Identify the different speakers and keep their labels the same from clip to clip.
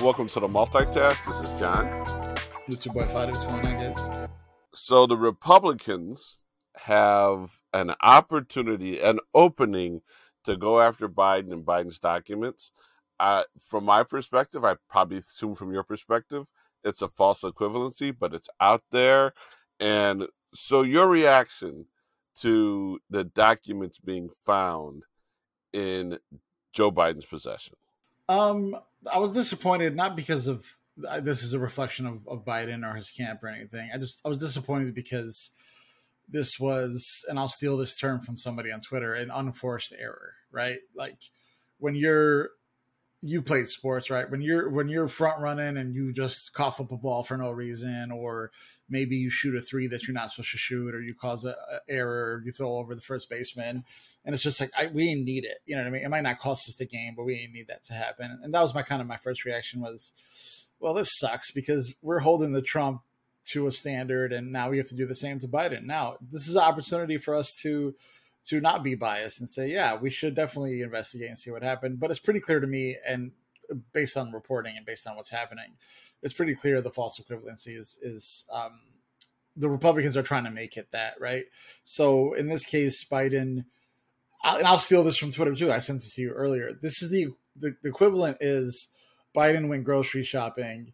Speaker 1: Welcome to the multitask. This is John.
Speaker 2: It's your boy Fady. What's going on, guys?
Speaker 1: So the Republicans have an opportunity, an opening to go after Biden and Biden's documents. Uh, from my perspective, I probably assume from your perspective, it's a false equivalency, but it's out there. And so your reaction to the documents being found in Joe Biden's possession?
Speaker 2: Um, I was disappointed not because of uh, this is a reflection of, of Biden or his camp or anything. I just I was disappointed because this was, and I'll steal this term from somebody on Twitter, an unforced error, right? Like when you're you played sports, right? When you're when you're front running and you just cough up a ball for no reason, or maybe you shoot a three that you're not supposed to shoot, or you cause a, a error, you throw over the first baseman, and it's just like I, we didn't need it. You know what I mean? It might not cost us the game, but we didn't need that to happen. And that was my kind of my first reaction was, well, this sucks because we're holding the Trump to a standard, and now we have to do the same to Biden. Now this is an opportunity for us to to not be biased and say, yeah, we should definitely investigate and see what happened. But it's pretty clear to me, and based on reporting and based on what's happening, it's pretty clear the false equivalency is is um, the Republicans are trying to make it that right. So in this case, Biden, and I'll steal this from Twitter too. I sent this to you earlier. This is the the, the equivalent is Biden went grocery shopping,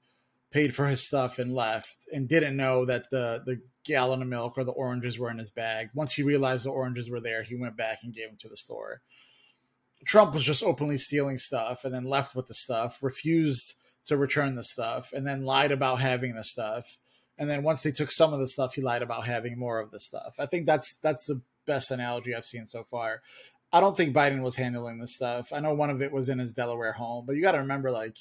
Speaker 2: paid for his stuff, and left, and didn't know that the the gallon of milk or the oranges were in his bag. Once he realized the oranges were there, he went back and gave them to the store. Trump was just openly stealing stuff and then left with the stuff, refused to return the stuff, and then lied about having the stuff. And then once they took some of the stuff, he lied about having more of the stuff. I think that's that's the best analogy I've seen so far. I don't think Biden was handling the stuff. I know one of it was in his Delaware home, but you got to remember, like,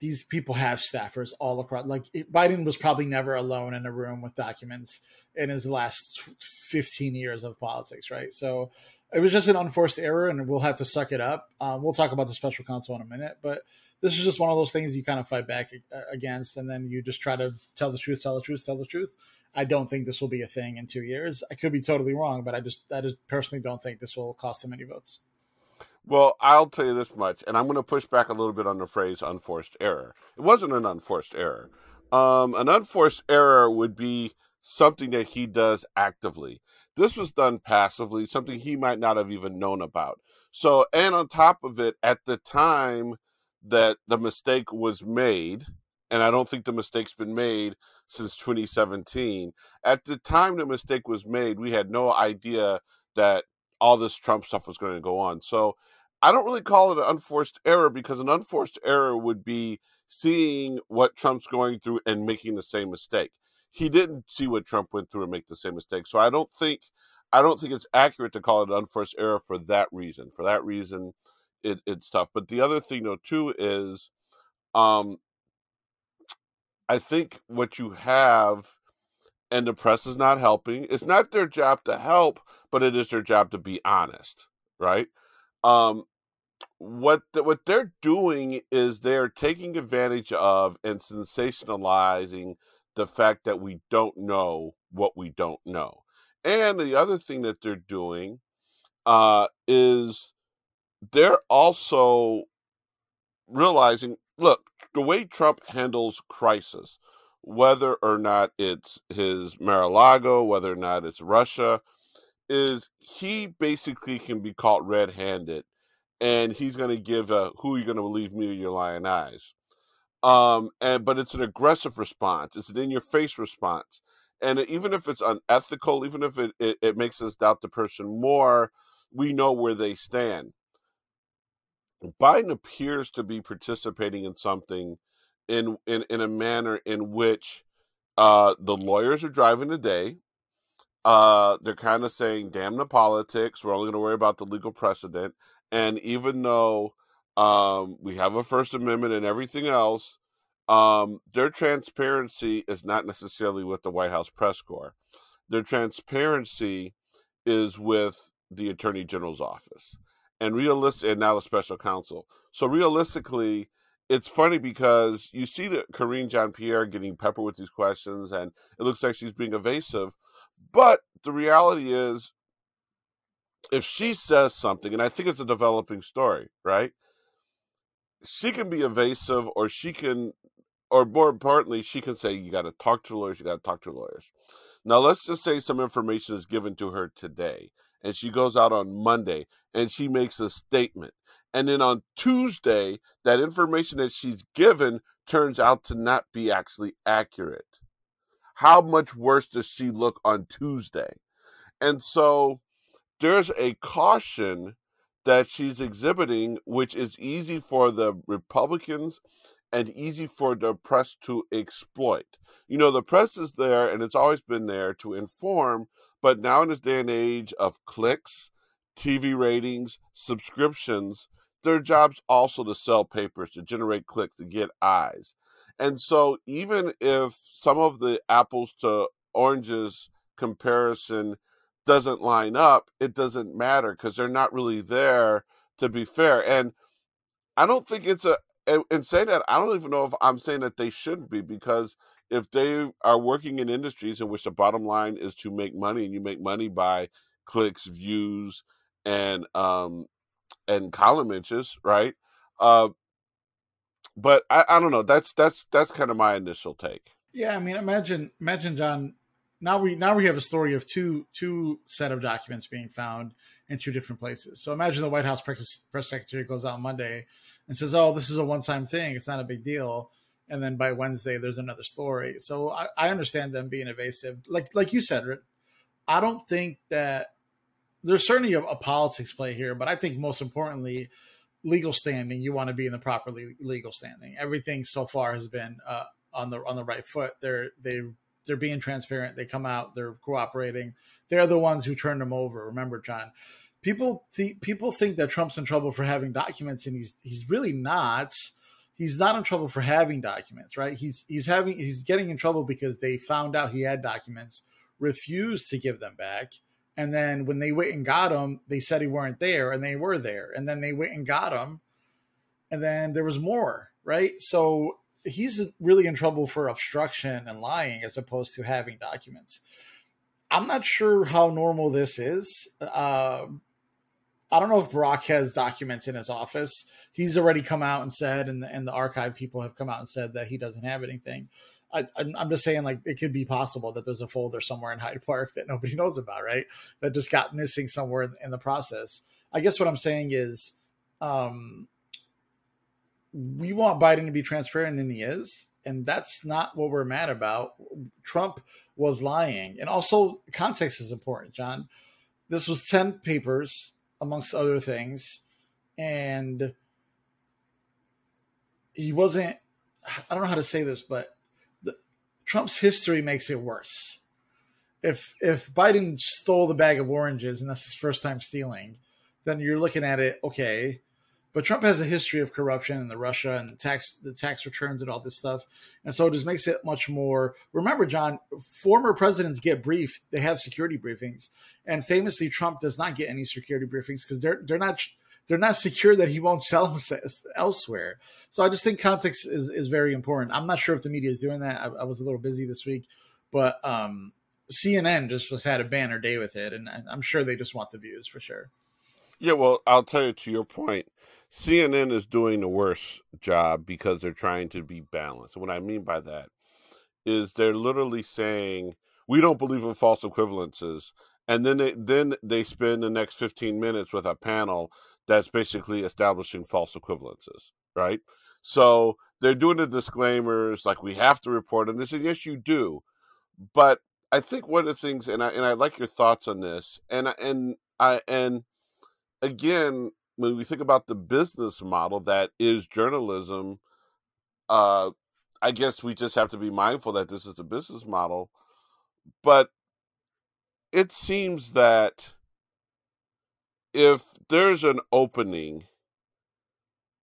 Speaker 2: these people have staffers all across. Like Biden was probably never alone in a room with documents in his last 15 years of politics, right? So it was just an unforced error, and we'll have to suck it up. Um, we'll talk about the special counsel in a minute, but this is just one of those things you kind of fight back against, and then you just try to tell the truth, tell the truth, tell the truth. I don't think this will be a thing in two years. I could be totally wrong, but I just I just personally don't think this will cost him any votes.
Speaker 1: Well, I'll tell you this much, and I'm going to push back a little bit on the phrase unforced error. It wasn't an unforced error. Um, an unforced error would be something that he does actively. This was done passively, something he might not have even known about. So, and on top of it, at the time that the mistake was made, and I don't think the mistake's been made since 2017, at the time the mistake was made, we had no idea that all this Trump stuff was going to go on. So I don't really call it an unforced error because an unforced error would be seeing what Trump's going through and making the same mistake. He didn't see what Trump went through and make the same mistake. So I don't think I don't think it's accurate to call it an unforced error for that reason. For that reason, it, it's tough. But the other thing though too is um I think what you have and the press is not helping. It's not their job to help, but it is their job to be honest, right? Um, what the, what they're doing is they're taking advantage of and sensationalizing the fact that we don't know what we don't know. And the other thing that they're doing uh, is they're also realizing look, the way Trump handles crisis, whether or not it's his Mar-a-Lago, whether or not it's Russia, is he basically can be caught red-handed, and he's going to give a "Who are you going to believe, me or your lying eyes?" Um, and but it's an aggressive response. It's an in-your-face response, and even if it's unethical, even if it, it, it makes us doubt the person more, we know where they stand. Biden appears to be participating in something in in, in a manner in which uh, the lawyers are driving the day uh, they're kind of saying, damn the politics. We're only going to worry about the legal precedent. And even though um, we have a First Amendment and everything else, um, their transparency is not necessarily with the White House press corps. Their transparency is with the Attorney General's office and realistic, and now the special counsel. So realistically, it's funny because you see that Karine Jean Pierre getting peppered with these questions, and it looks like she's being evasive. But the reality is, if she says something, and I think it's a developing story, right? she can be evasive or she can or more importantly she can say you got to talk to lawyers you got to talk to lawyers now let's just say some information is given to her today and she goes out on monday and she makes a statement and then on tuesday that information that she's given turns out to not be actually accurate how much worse does she look on tuesday and so there's a caution that she's exhibiting, which is easy for the Republicans and easy for the press to exploit. You know, the press is there and it's always been there to inform, but now in this day and age of clicks, TV ratings, subscriptions, their job's also to sell papers, to generate clicks, to get eyes. And so even if some of the apples to oranges comparison doesn't line up, it doesn't matter because they're not really there to be fair. And I don't think it's a, and, saying that, I don't even know if I'm saying that they shouldn't be because if they are working in industries in which the bottom line is to make money and you make money by clicks, views, and, um, and column inches, right? Uh, but I, I don't know. That's that's that's kind of my initial take.
Speaker 2: Yeah, I mean, imagine imagine John now we now we have a story of two two set of documents being found in two different places. So imagine the White House press, press secretary goes out Monday and says, "Oh, this is a one time thing. It's not a big deal." And then by Wednesday, there's another story. So I, I understand them being evasive. Like like you said, I don't think that there's certainly a, a politics play here, but I think most importantly, legal standing. You want to be in the proper legal standing. Everything so far has been uh, on the on the right foot. They're they they're being transparent. They come out. They're cooperating. They're the ones who turned them over. Remember, John. People th- people think that Trump's in trouble for having documents, and he's he's really not. He's not in trouble for having documents, right? He's he's having he's getting in trouble because they found out he had documents, refused to give them back, and then when they went and got him, they said he weren't there, and they were there, and then they went and got him, and then there was more, right? So he's really in trouble for obstruction and lying as opposed to having documents. I'm not sure how normal this is. Uh, I don't know if Barack has documents in his office. He's already come out and said, and the, and the archive people have come out and said that he doesn't have anything. I, am just saying, like, it could be possible that there's a folder somewhere in Hyde Park that nobody knows about, right? That just got missing somewhere in, in the process. I guess what I'm saying is, um, we want Biden to be transparent, and he is. And that's not what we're mad about. Trump was lying. And also, context is important, John. This was 10 papers, amongst other things. And he wasn't, I don't know how to say this, but Trump's history makes it worse. If if Biden stole the bag of oranges and that's his first time stealing, then you're looking at it, okay, but Trump has a history of corruption and the Russia and the tax the tax returns and all this stuff, and so it just makes it much more. Remember, John, former presidents get briefed; they have security briefings, and famously, Trump does not get any security briefings because they're they're not they're not secure that he won't sell elsewhere. So I just think context is is very important. I'm not sure if the media is doing that. I, I was a little busy this week, but um, CNN just was had a banner day with it, and I'm sure they just want the views for sure.
Speaker 1: Yeah, well, I'll tell you to your point. CNN is doing the worst job because they're trying to be balanced. What I mean by that is they're literally saying we don't believe in false equivalences, and then they then they spend the next 15 minutes with a panel that's basically establishing false equivalences, right? So they're doing the disclaimers like we have to report, and they say yes, you do, but I think one of the things, and I and I like your thoughts on this, and and I and again, when we think about the business model that is journalism, uh, I guess we just have to be mindful that this is the business model. But it seems that if there's an opening,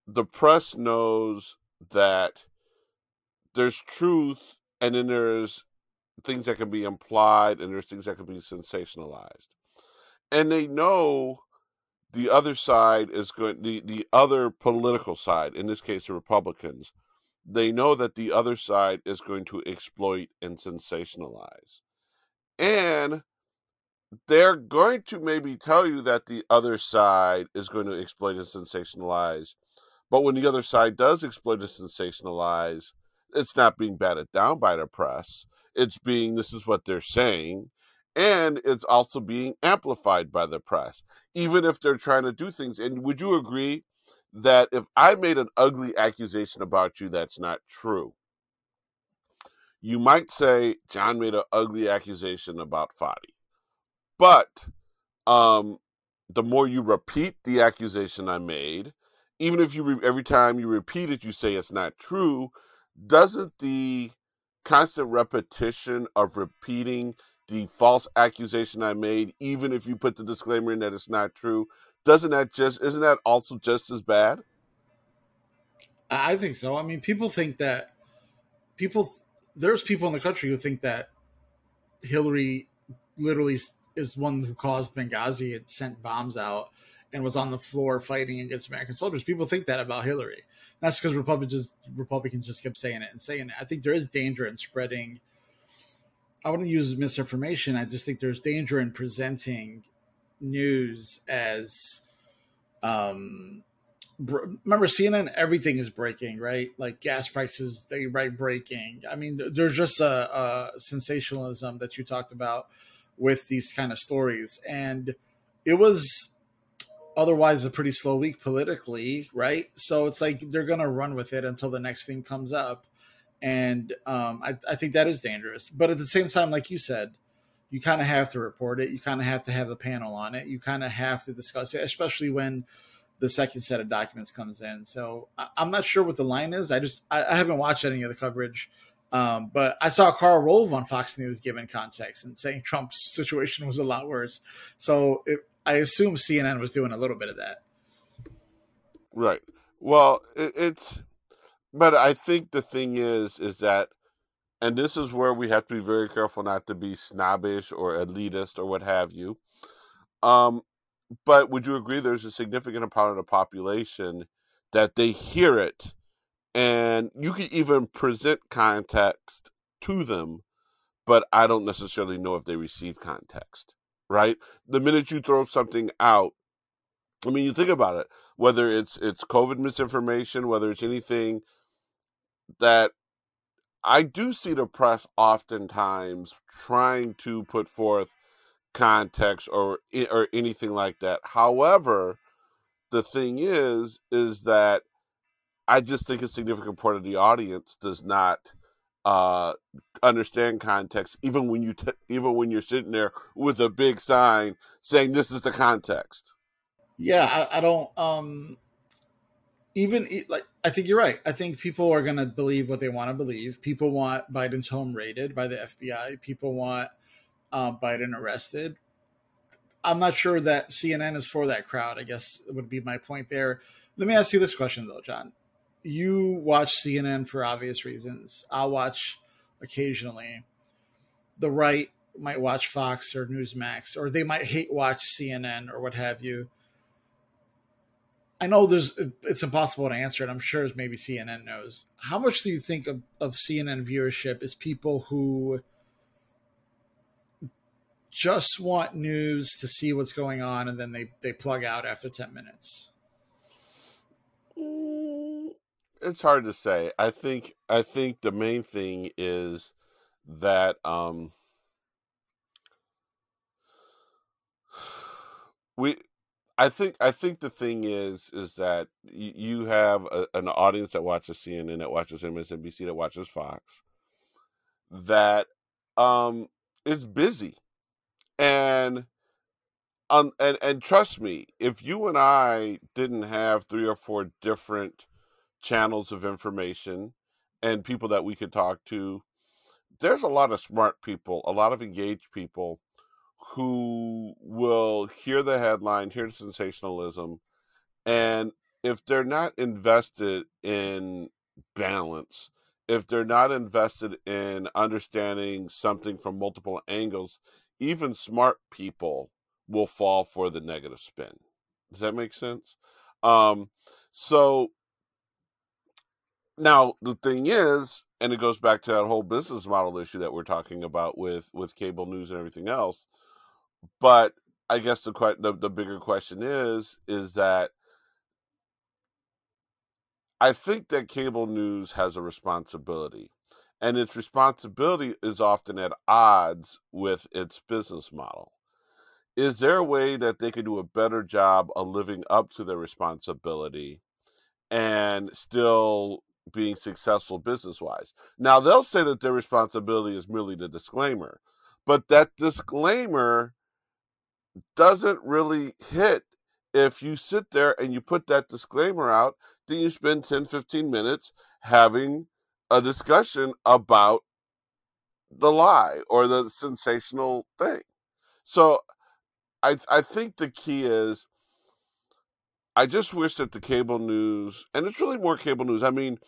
Speaker 1: the press knows that there's truth and then there's things that can be implied and there's things that can be sensationalized. And they know the other side is going the, the other political side in this case the republicans they know that the other side is going to exploit and sensationalize and they're going to maybe tell you that the other side is going to exploit and sensationalize But when the other side does exploit and sensationalize, it's not being batted down by the press. It's being, this is what they're saying. And it's also being amplified by the press, even if they're trying to do things. And would you agree that if I made an ugly accusation about you that's not true, you might say John made an ugly accusation about Fady. But um, the more you repeat the accusation I made, even if you re- every time you repeat it, you say it's not true, doesn't the constant repetition of repeating the false accusation I made, even if you put the disclaimer in that it's not true, doesn't that just isn't that also just as bad?
Speaker 2: I think so. I mean, people think that people there's people in the country who think that Hillary literally is one who caused Benghazi and sent bombs out and was on the floor fighting against American soldiers. People think that about Hillary. That's because Republicans Republicans just kept saying it and saying it. I think there is danger in spreading. I wouldn't use misinformation. I just think there's danger in presenting news as um, remember CNN, everything is breaking, right? Like gas prices, they write breaking. I mean, there's just a, a, sensationalism that you talked about with these kind of stories, and it was otherwise a pretty slow week politically, right? So it's like they're gonna run with it until the next thing comes up, and um, I, I think that is dangerous. But at the same time, like you said. You kind of have to report it. You kind of have to have a panel on it. You kind of have to discuss it, especially when the second set of documents comes in. So I, am not sure what the line is. I just I, I haven't watched any of the coverage, um, but I saw Karl Rove on Fox News giving context and saying Trump's situation was a lot worse. So it, I assume CNN was doing a little bit of that.
Speaker 1: Right. Well, it, it's, but I think the thing is, is that, and this is where we have to be very careful not to be snobbish or elitist or what have you. Um, but would you agree there's a significant amount of the population that they hear it and you can even present context to them, but I don't necessarily know if they receive context, right? The minute you throw something out, I mean, you think about it, whether it's it's COVID misinformation, whether it's anything that I do see the press oftentimes trying to put forth context or or anything like that. However, the thing is is that I just think a significant part of the audience does not uh, understand context, even when you t- even when you're sitting there with a big sign saying this is the context.
Speaker 2: Yeah, I, I don't. Um, even like I think you're right. I think people are going to believe what they want to believe. People want Biden's home raided by the FBI. People want uh, Biden arrested. I'm not sure that CNN is for that crowd. I guess would be my point there. Let me ask you this question though, John. You watch CNN for obvious reasons. I'll watch occasionally. The right might watch Fox or Newsmax, or they might hate watch CNN or what have you. I know there's it's impossible to answer it. I'm sure maybe CNN knows. How much do you think of, of CNN viewership is people who just want news to see what's going on and then they, they plug out after 10 minutes?
Speaker 1: It's hard to say. I think I think the main thing is that um we I think I think the thing is is that you have a, an audience that watches CNN, that watches MSNBC, that watches Fox, that um is busy and um, and and trust me, if you and I didn't have three or four different channels of information and people that we could talk to, there's a lot of smart people, a lot of engaged people who will hear the headline, hear the sensationalism, and if they're not invested in balance, if they're not invested in understanding something from multiple angles, even smart people will fall for the negative spin. Does that make sense? Um, so now the thing is, and it goes back to that whole business model issue that we're talking about with with cable news and everything else. But I guess the the, the bigger question is is that I think that cable news has a responsibility, and its responsibility is often at odds with its business model. Is there a way that they could do a better job of living up to their responsibility and still being successful business wise? Now, they'll say that their responsibility is merely the disclaimer, but that disclaimer doesn't really hit if you sit there and you put that disclaimer out, then you spend 10, 15 minutes having a discussion about the lie or the sensational thing. So I I think the key is I just wish that the cable news and it's really more cable news. I mean,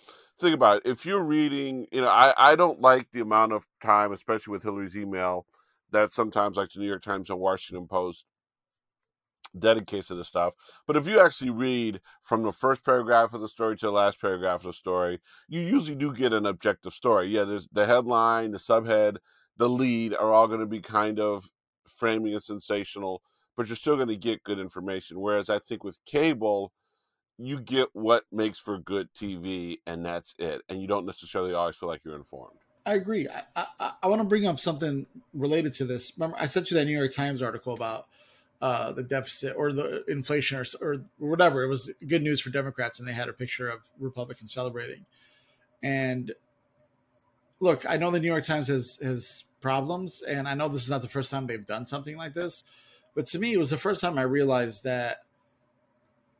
Speaker 1: think about it. If you're reading, you know, I, I don't like the amount of time, especially with Hillary's email, that sometimes like the New York Times and Washington Post dedicates to the stuff. But if you actually read from the first paragraph of the story to the last paragraph of the story, you usually do get an objective story. Yeah, there's the headline, the subhead, the lead are all going to be kind of framing it sensational, but you're still going to get good information. Whereas I think with cable, you get what makes for good TV, and that's it. And you don't necessarily always feel like you're informed.
Speaker 2: I agree. I, I, I want to bring up something related to this. Remember, I sent you that New York Times article about uh, the deficit or the inflation or, or whatever. It was good news for Democrats, and they had a picture of Republicans celebrating. And look, I know the New York Times has has problems, and I know this is not the first time they've done something like this. But to me, it was the first time I realized that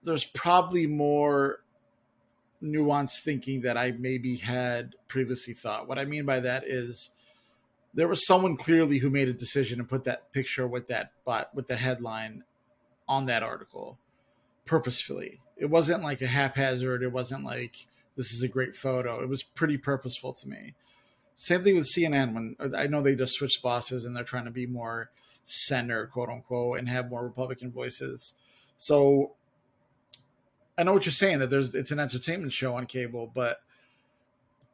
Speaker 2: there's probably more nuanced thinking that I maybe had previously thought. What I mean by that is there was someone clearly who made a decision and put that picture with that but with the headline on that article purposefully. It wasn't like a haphazard. It wasn't like this is a great photo. It was pretty purposeful to me. Same thing with CNN when I know they just switched bosses and they're trying to be more center, quote unquote, and have more Republican voices. So I know what you're saying that there's it's an entertainment show on cable, but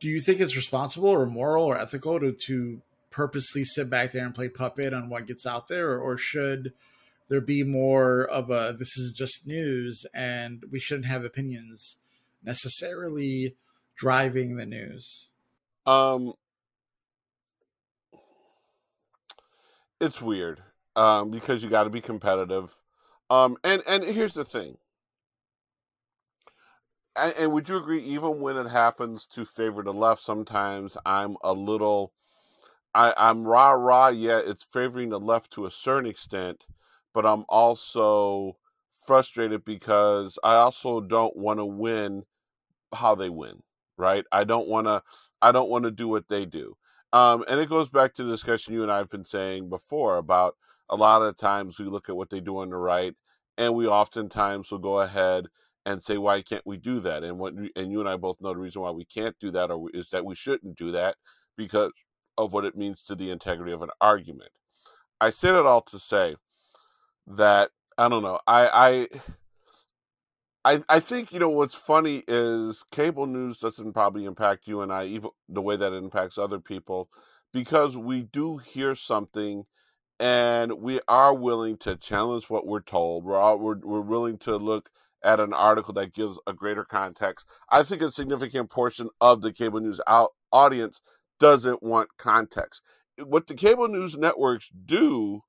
Speaker 2: do you think it's responsible or moral or ethical to to purposely sit back there and play puppet on what gets out there, or, or should there be more of a this is just news and we shouldn't have opinions necessarily driving the news?
Speaker 1: Um, it's weird um, because you got to be competitive. Um, and and here's the thing. And, and, would you agree, even when it happens to favor the left, sometimes I'm a little I, I'm rah rah. Yeah, it's favoring the left to a certain extent, but I'm also frustrated because I also don't want to win how they win. Right? I don't want to. I don't want to do what they do. Um, and it goes back to the discussion you and I have been saying before about a lot of times we look at what they do on the right, and we oftentimes will go ahead and say, "Why can't we do that?" And what and you and I both know the reason why we can't do that, or is that we shouldn't do that because of what it means to the integrity of an argument. I say it all to say that I don't know. I I I, I think you know what's funny is cable news doesn't probably impact you and I even the way that it impacts other people because we do hear something and we are willing to challenge what we're told. We're all, we're we're willing to look at an article that gives a greater context. I think a significant portion of the cable news out audience doesn't want context. What the cable news networks do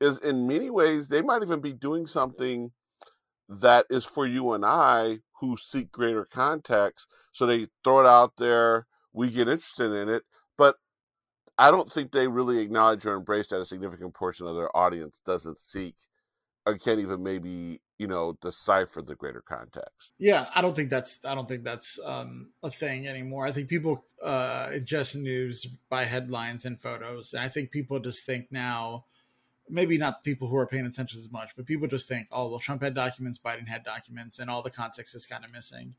Speaker 1: is, in many ways, they might even be doing something that is for you and I who seek greater context. So they throw it out there, we get interested in it, but I don't think they really acknowledge or embrace that a significant portion of their audience doesn't seek or can't even maybe you know decipher the greater context
Speaker 2: yeah i don't think that's i don't think that's um, a thing anymore i think people uh ingest news by headlines and photos and i think people just think now maybe not the people who are paying attention as much but people just think oh well trump had documents biden had documents and all the context is kind of missing.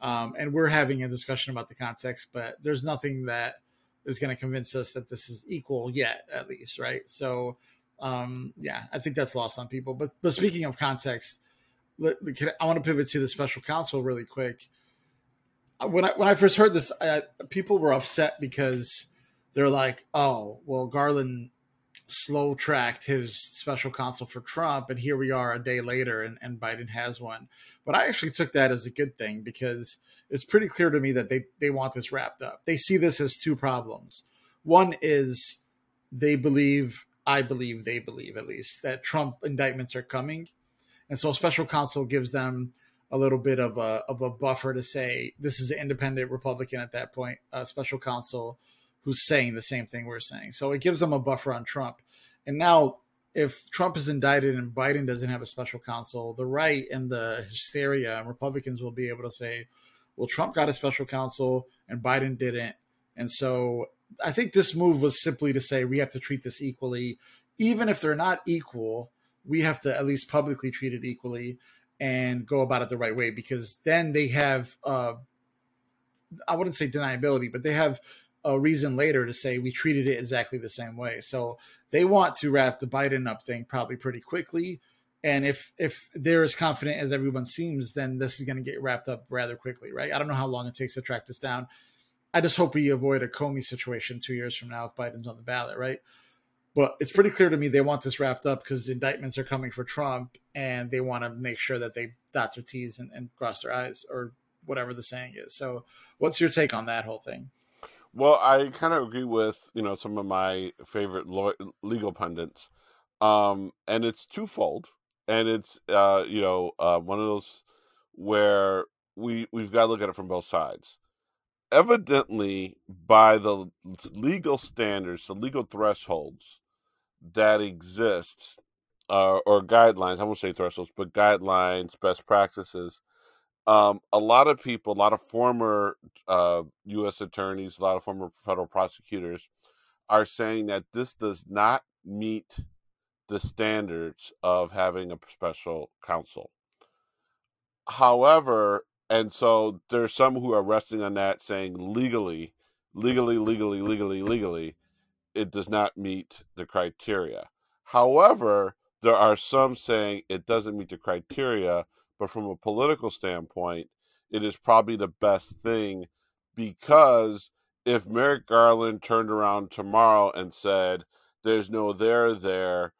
Speaker 2: Um, and we're having a discussion about the context but there's nothing that is going to convince us that this is equal yet at least right? So um, yeah i think that's lost on people. But but speaking of context I want to pivot to the special counsel really quick. Uh, when I when I first heard this, I, people were upset because they're like, "Oh, well, Garland slow tracked his special counsel for Trump, and here we are a day later, and, and Biden has one. But I actually took that as a good thing because it's pretty clear to me that they they want this wrapped up. They see this as two problems. One is they believe, I believe, they believe at least that Trump indictments are coming, and so special counsel gives them a little bit of a of a buffer to say this is an independent Republican at that point, a special counsel who's saying the same thing we're saying. So it gives them a buffer on Trump. And now if Trump is indicted and Biden doesn't have a special counsel, the right and the hysteria and Republicans will be able to say, well, Trump got a special counsel and Biden didn't. And so I think this move was simply to say we have to treat this equally. Even if they're not equal, we have to at least publicly treat it equally and go about it the right way because then they have, uh, I wouldn't say deniability, but they have a reason later to say we treated it exactly the same way. So they want to wrap the Biden up thing probably pretty quickly. And if if they're as confident as everyone seems, then this is going to get wrapped up rather quickly, right? I don't know how long it takes to track this down. I just hope we avoid a Comey situation two years from now if Biden's on the ballot, right? But it's pretty clear to me they want this wrapped up because indictments are coming for Trump, and they want to make sure that they dot their T's and, and cross their I's, or whatever the saying is. So, what's your take on that whole thing?
Speaker 1: Well, I kind of agree with you know some of my favorite law- legal pundits, um, and it's twofold, and it's uh, you know uh, one of those where we we've got to look at it from both sides. Evidently, by the legal standards, the legal thresholds that exist, uh, or guidelines, I won't say thresholds, but guidelines, best practices um, a lot of people, a lot of former uh, U.S. attorneys, a lot of former federal prosecutors are saying that this does not meet the standards of having a special counsel. However, and so there's some who are resting on that saying legally, legally, legally, legally, legally, it does not meet the criteria. However, there are some saying it doesn't meet the criteria but from a political standpoint, it is probably the best thing because if Merrick Garland turned around tomorrow and said, there's no there there,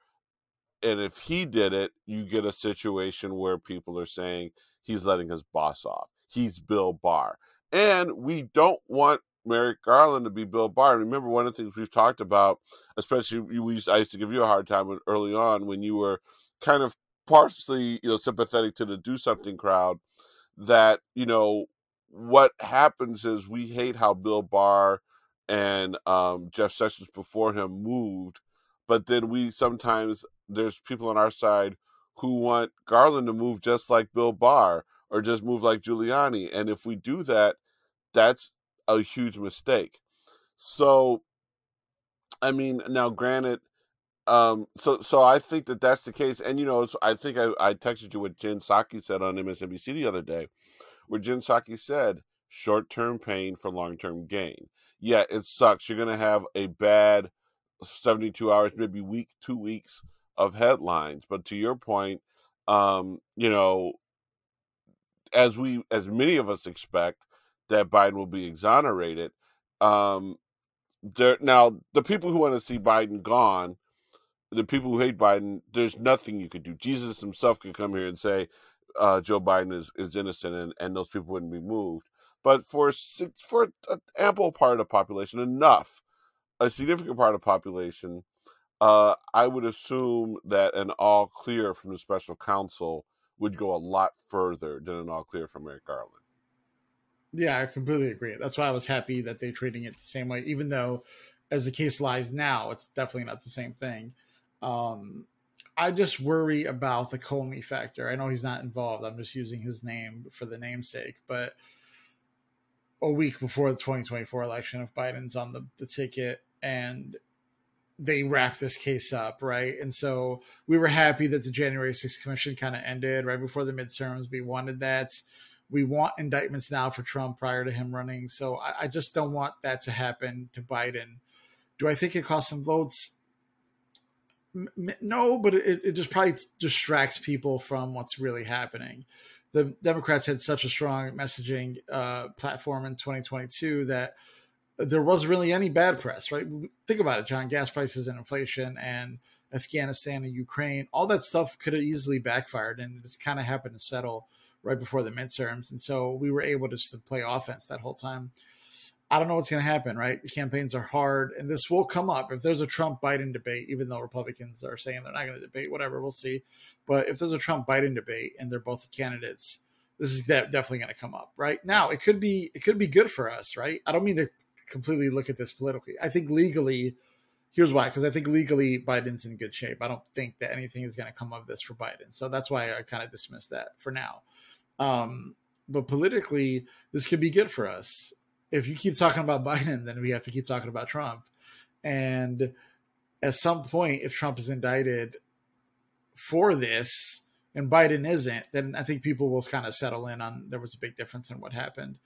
Speaker 1: and if he did it, you get a situation where people are saying he's letting his boss off. He's Bill Barr. And we don't want Merrick Garland to be Bill Barr. Remember, one of the things we've talked about, especially we used, I used to give you a hard time early on when you were kind of partially you know sympathetic to the do something crowd that you know what happens is we hate how bill barr and um, jeff sessions before him moved but then we sometimes there's people on our side who want garland to move just like bill barr or just move like giuliani and if we do that that's a huge mistake. So i mean now granted um, so so I think that that's the case, and you know, I think I, I texted you what Jen Psaki said on MSNBC the other day, where Jen Psaki said, "Short term pain for long term gain." Yeah, it sucks. You're gonna have a bad seventy two hours, maybe week, two weeks of headlines. But to your point, um, you know, as we as many of us expect that Biden will be exonerated. Um, there now the people who want to see Biden gone the people who hate Biden, there's nothing you could do. Jesus himself could come here and say uh, Joe Biden is, is innocent, and, and those people wouldn't be moved. But for for an ample part of the population, enough, a significant part of the population, uh, I would assume that an all clear from the special counsel would go a lot further than an all clear from Merrick Garland.
Speaker 2: Yeah, I completely agree. That's why I was happy that they're treating it the same way, even though, as the case lies now, it's definitely not the same thing. Um, I just worry about the Comey factor. I know he's not involved. I'm just using his name for the namesake, but a week before the 2024 election, if Biden's on the, the ticket and they wrap this case up, right? And so we were happy that the January 6th commission kind of ended right before the midterms. We wanted that. We want indictments now for Trump prior to him running. So I, I just don't want that to happen to Biden. Do I think it cost some votes? No, but it, it just probably distracts people from what's really happening. The Democrats had such a strong messaging uh, platform in 2022 that there wasn't really any bad press, right? Think about it, John. Gas prices and inflation and Afghanistan and Ukraine, all that stuff could have easily backfired, and just kind of happened to settle right before the midterms, and so we were able to just play offense that whole time. I don't know what's going to happen, right? The campaigns are hard, and this will come up. If there's a Trump Biden debate, even though Republicans are saying they're not going to debate, whatever, we'll see. But if there's a Trump Biden debate and they're both candidates, this is definitely going to come up, right? Now, it could be it could be good for us, right? I don't mean to completely look at this politically. I think legally, here's why because I think legally Biden's in good shape. I don't think that anything is going to come of this for Biden, so that's why I kind of dismiss that for now. Um, but politically, this could be good for us if you keep talking about Biden, then we have to keep talking about Trump. And at some point, if Trump is indicted for this and Biden isn't, then I think people will kind of settle in on there was a big difference in what happened.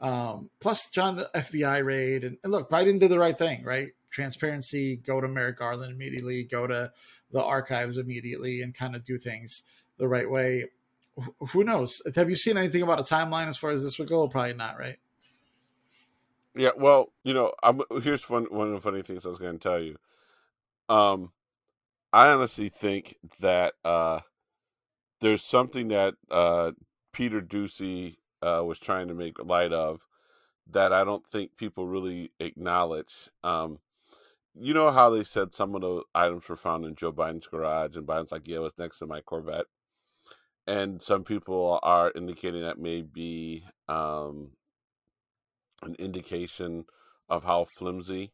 Speaker 2: Um, plus, John, FBI raid, and, and, look, Biden did the right thing, right? Transparency, go to Merrick Garland immediately, go to the archives immediately, and kind of do things the right way. Who knows? Have you seen anything about a timeline as far as this would go? Probably not, right?
Speaker 1: Yeah, well, you know, I'm, here's fun, one of the funny things I was going to tell you. Um, I honestly think that uh, there's something that uh, Peter Doocy uh, was trying to make light of that I don't think people really acknowledge. Um, you know how they said some of the items were found in Joe Biden's garage, and Biden's like, "Yeah, it was next to my Corvette." And some people are indicating that maybe um, an indication of how flimsy.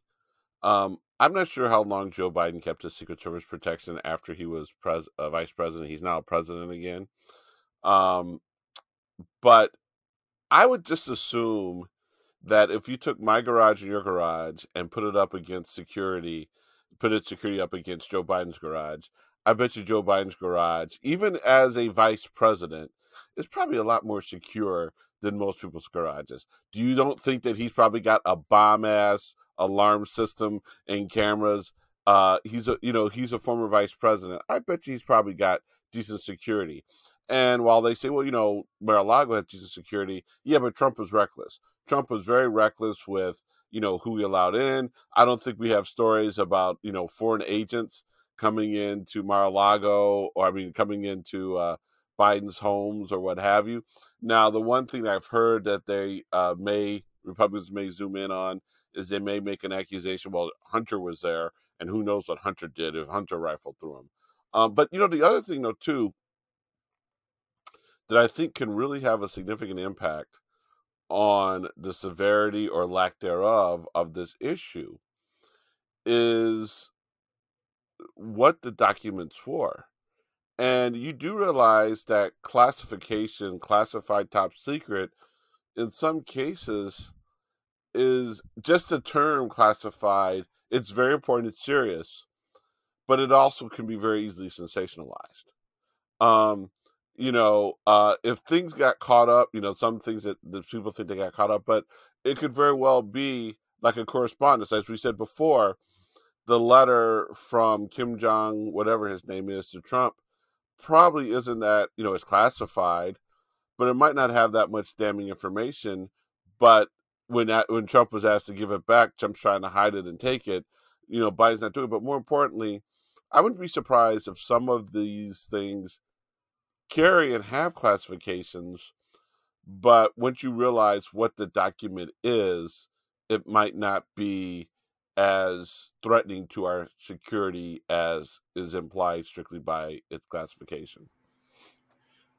Speaker 1: Um, I'm not sure how long Joe Biden kept his Secret Service protection after he was pres- uh, vice president. He's now president again. Um, but I would just assume that if you took my garage and your garage and put it up against security, put its security up against Joe Biden's garage, I bet you Joe Biden's garage, even as a vice president, is probably a lot more secure than most people's garages. Do you don't think that he's probably got a bomb ass alarm system and cameras? Uh, he's a you know he's a former vice president. I bet he's probably got decent security. And while they say, well, you know, Mar-a-Lago had decent security, yeah, but Trump was reckless. Trump was very reckless with you know who he allowed in. I don't think we have stories about you know foreign agents coming into Mar-a-Lago or I mean coming into uh, Biden's homes or what have you. Now, the one thing I've heard that they uh, may Republicans may zoom in on is they may make an accusation. Well, Hunter was there, and who knows what Hunter did if Hunter rifled through him. Um, but you know, the other thing though too that I think can really have a significant impact on the severity or lack thereof of this issue is what the documents were. And you do realize that classification, classified top secret, in some cases is just a term classified. It's very important, it's serious, but it also can be very easily sensationalized. Um, you know, uh, if things got caught up, you know, some things that, that people think they got caught up, but it could very well be like a correspondence, as we said before, the letter from Kim Jong, whatever his name is, to Trump probably isn't that you know it's classified, but it might not have that much damning information. But when that, when Trump was asked to give it back, Trump's trying to hide it and take it. You know, Biden's not doing it. But more importantly, I wouldn't be surprised if some of these things carry and have classifications, but once you realize what the document is, it might not be as threatening to our security as is implied strictly by its classification.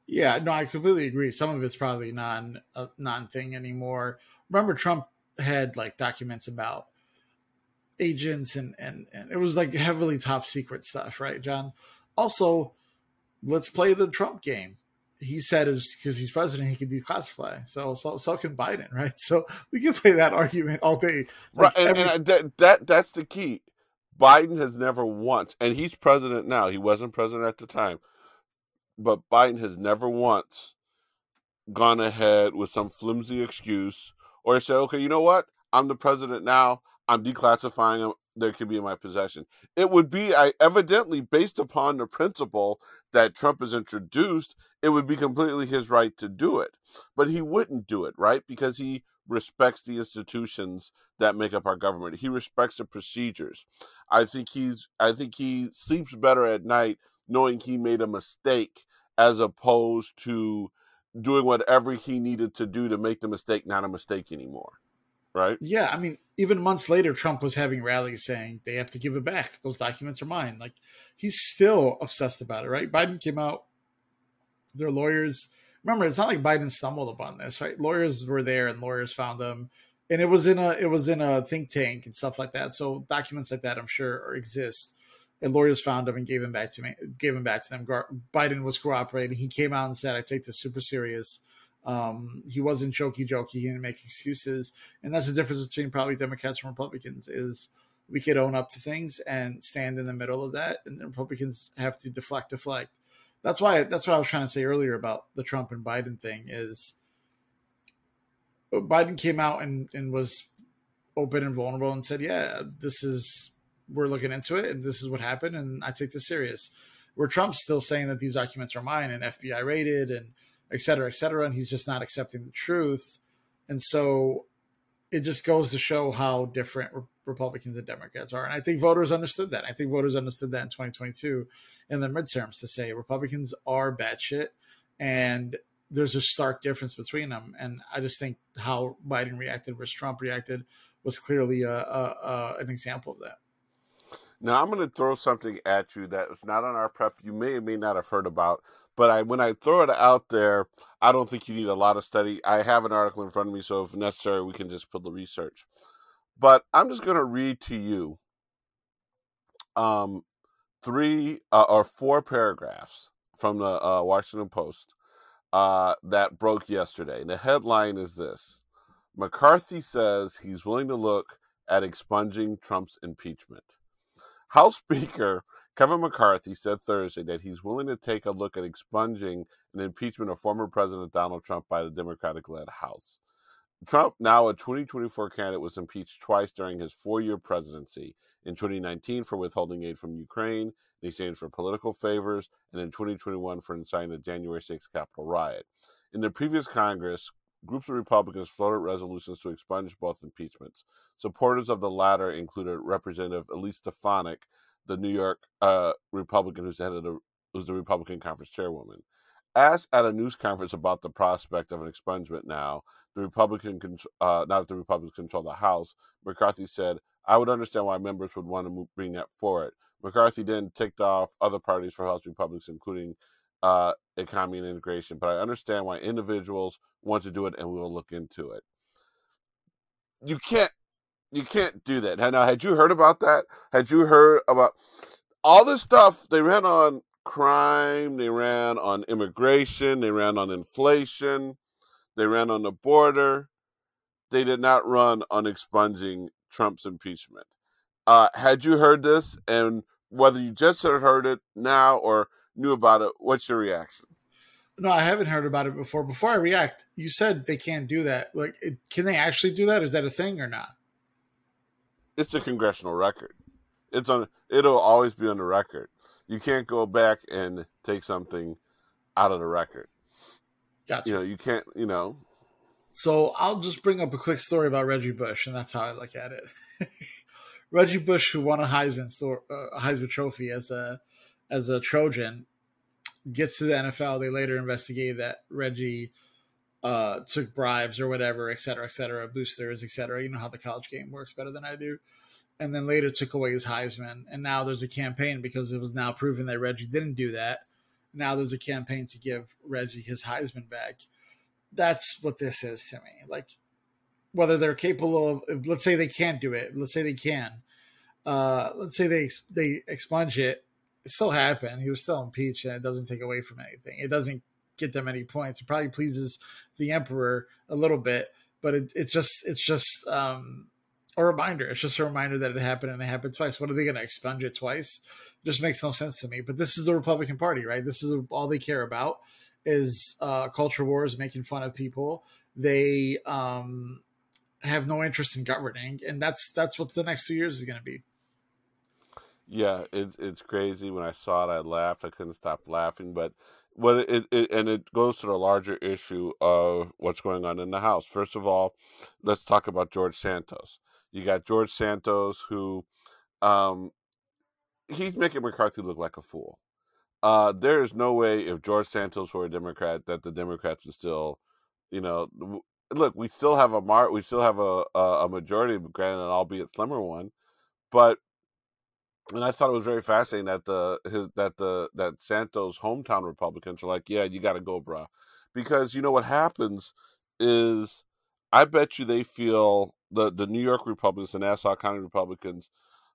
Speaker 2: Yeah, no, I completely agree. Some of it's probably non uh, non thing anymore. Remember, Trump had like documents about agents and and and it was like heavily top secret stuff, right, John? Also, let's play the Trump game he said is because he's president, he can declassify. So, so, so can Biden, right? So we can play that argument all day.
Speaker 1: Like right, and, every... and that, that that's the key. Biden has never once, and he's president now. He wasn't president at the time, but Biden has never once gone ahead with some flimsy excuse or said, "Okay, you know what? I'm the president now. I'm declassifying them there could be in my possession. It would be I, evidently based upon the principle that Trump has introduced, it would be completely his right to do it. But he wouldn't do it, right? Because he respects the institutions that make up our government. He respects the procedures. I think he's I think he sleeps better at night knowing he made a mistake as opposed to doing whatever he needed to do to make the mistake not a mistake anymore. Right?
Speaker 2: Yeah, I mean, even months later Trump was having rallies saying they have to give it back. Those documents are mine. Like he's still obsessed about it, right? Biden came out their lawyers remember it's not like Biden stumbled upon this, right? Lawyers were there and lawyers found them. And it was in a it was in a think tank and stuff like that. So documents like that I'm sure exist. And lawyers found them and gave them back to me gave them back to them. Biden was cooperating. He came out and said, I take this super serious. Um, he wasn't jokey jokey, he didn't make excuses. And that's the difference between probably Democrats and Republicans is we could own up to things and stand in the middle of that, and Republicans have to deflect, deflect that's why that's what I was trying to say earlier about the Trump and Biden thing is Biden came out and, and was open and vulnerable and said, Yeah, this is we're looking into it and this is what happened and I take this serious. Where Trump's still saying that these documents are mine and FBI rated and et cetera, et cetera, and he's just not accepting the truth. And so it just goes to show how different Republicans and Democrats are. And I think voters understood that. I think voters understood that in 2022 in the midterms to say Republicans are batshit and there's a stark difference between them. And I just think how Biden reacted versus Trump reacted was clearly a, a, a an example of that.
Speaker 1: Now I'm going to throw something at you that is not on our prep. You may or may not have heard about, but I when I throw it out there, I don't think you need a lot of study. I have an article in front of me, so if necessary, we can just put the research. But I'm just going to read to you um, three uh, or four paragraphs from the uh, Washington Post uh, that broke yesterday. And the headline is this McCarthy says he's willing to look at expunging Trump's impeachment. House Speaker Kevin McCarthy said Thursday that he's willing to take a look at expunging an impeachment of former President Donald Trump by the Democratic led House. Trump, now a 2024 candidate, was impeached twice during his four year presidency in 2019 for withholding aid from Ukraine in exchange for political favors, and in 2021 for inciting the January 6th Capitol riot. In the previous Congress, groups of Republicans floated resolutions to expunge both impeachments. Supporters of the latter included Representative Elise Stefanik, the New York uh, Republican who's the head of the who's the Republican conference chairwoman. Asked at a news conference about the prospect of an expungement now, the Republican uh, now that the Republicans control the House, McCarthy said, "I would understand why members would want to move, bring that forward." McCarthy then ticked off other parties for House Republicans, including uh, economy and integration. But I understand why individuals want to do it, and we will look into it. You can't you can't do that. Now, had you heard about that? Had you heard about all this stuff they ran on crime, they ran on immigration, they ran on inflation, they ran on the border. They did not run on expunging Trump's impeachment. Uh, had you heard this, and whether you just heard it now or knew about it, what's your reaction?
Speaker 2: No, I haven't heard about it before. Before I react, you said they can't do that. Like, it, can they actually do that? Is that a thing or not?
Speaker 1: It's a congressional record. It's on. It'll always be on the record. You can't go back and take something out of the record. Gotcha. You know, you can't. You know.
Speaker 2: So I'll just bring up a quick story about Reggie Bush, and that's how I look at it. Reggie Bush, who won a Heisman store, uh, Heisman Trophy as a as a Trojan, gets to the NFL. They later investigate that Reggie uh, took bribes or whatever, et cetera, et cetera, boosters, et cetera. You know how the college game works better than I do. And then later took away his Heisman. And now there's a campaign because it was now proven that Reggie didn't do that. Now there's a campaign to give Reggie his Heisman back. That's what this is to me. Like, whether they're capable of, let's say they can't do it, let's say they can. Uh, let's say they they expunge it. It still happened. He was still impeached, and it doesn't take away from anything. It doesn't get them any points. It probably pleases the emperor a little bit, but it, it just it's just um, a reminder. It's just a reminder that it happened and it happened twice. What are they going to expunge it twice? It just makes no sense to me. But this is the Republican Party, right? This is all they care about is uh, culture wars, making fun of people. They um, have no interest in governing, and that's that's what the next two years is going to be.
Speaker 1: Yeah, it's it's crazy. When I saw it, I laughed. I couldn't stop laughing. But what it, it and it goes to the larger issue of what's going on in the House. First of all, let's talk about George Santos. You got George Santos who um, he's making McCarthy look like a fool. Uh, there is no way if George Santos were a Democrat that the Democrats would still, you know, look. We still have a mar, we still have a a, majority, granted, albeit slimmer one, but. And I thought it was very fascinating that the his that the that Santos hometown Republicans are like, yeah, you got to go, bruh, because you know what happens is, I bet you they feel the the New York Republicans, the Nassau County Republicans,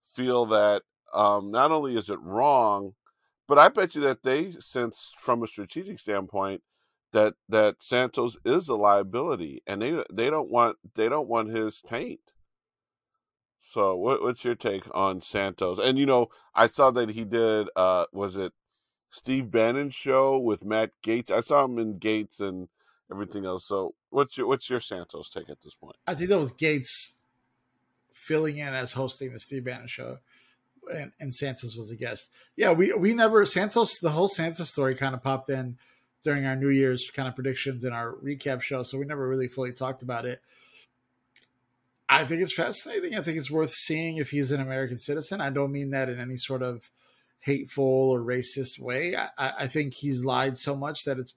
Speaker 1: feel that um, not only is it wrong, but I bet you that they sense from a strategic standpoint that that Santos is a liability, and they they don't want they don't want his taint. So, what, what's your take on Santos? And you know, I saw that he did. Uh, was it Steve Bannon's show with Matt Gaetz? I saw him in Gaetz and everything else. So, what's your what's your Santos take at this point?
Speaker 2: I think that was Gates filling in as hosting the Steve Bannon show and, and Santos was a guest. Yeah, we we never Santos. The whole Santos story kind of popped in during our New Year's kind of predictions in our recap show, so we never really fully talked about it. I think it's fascinating. I think it's worth seeing if he's an American citizen. I don't mean that in any sort of hateful or racist way. I, I think he's lied so much that it's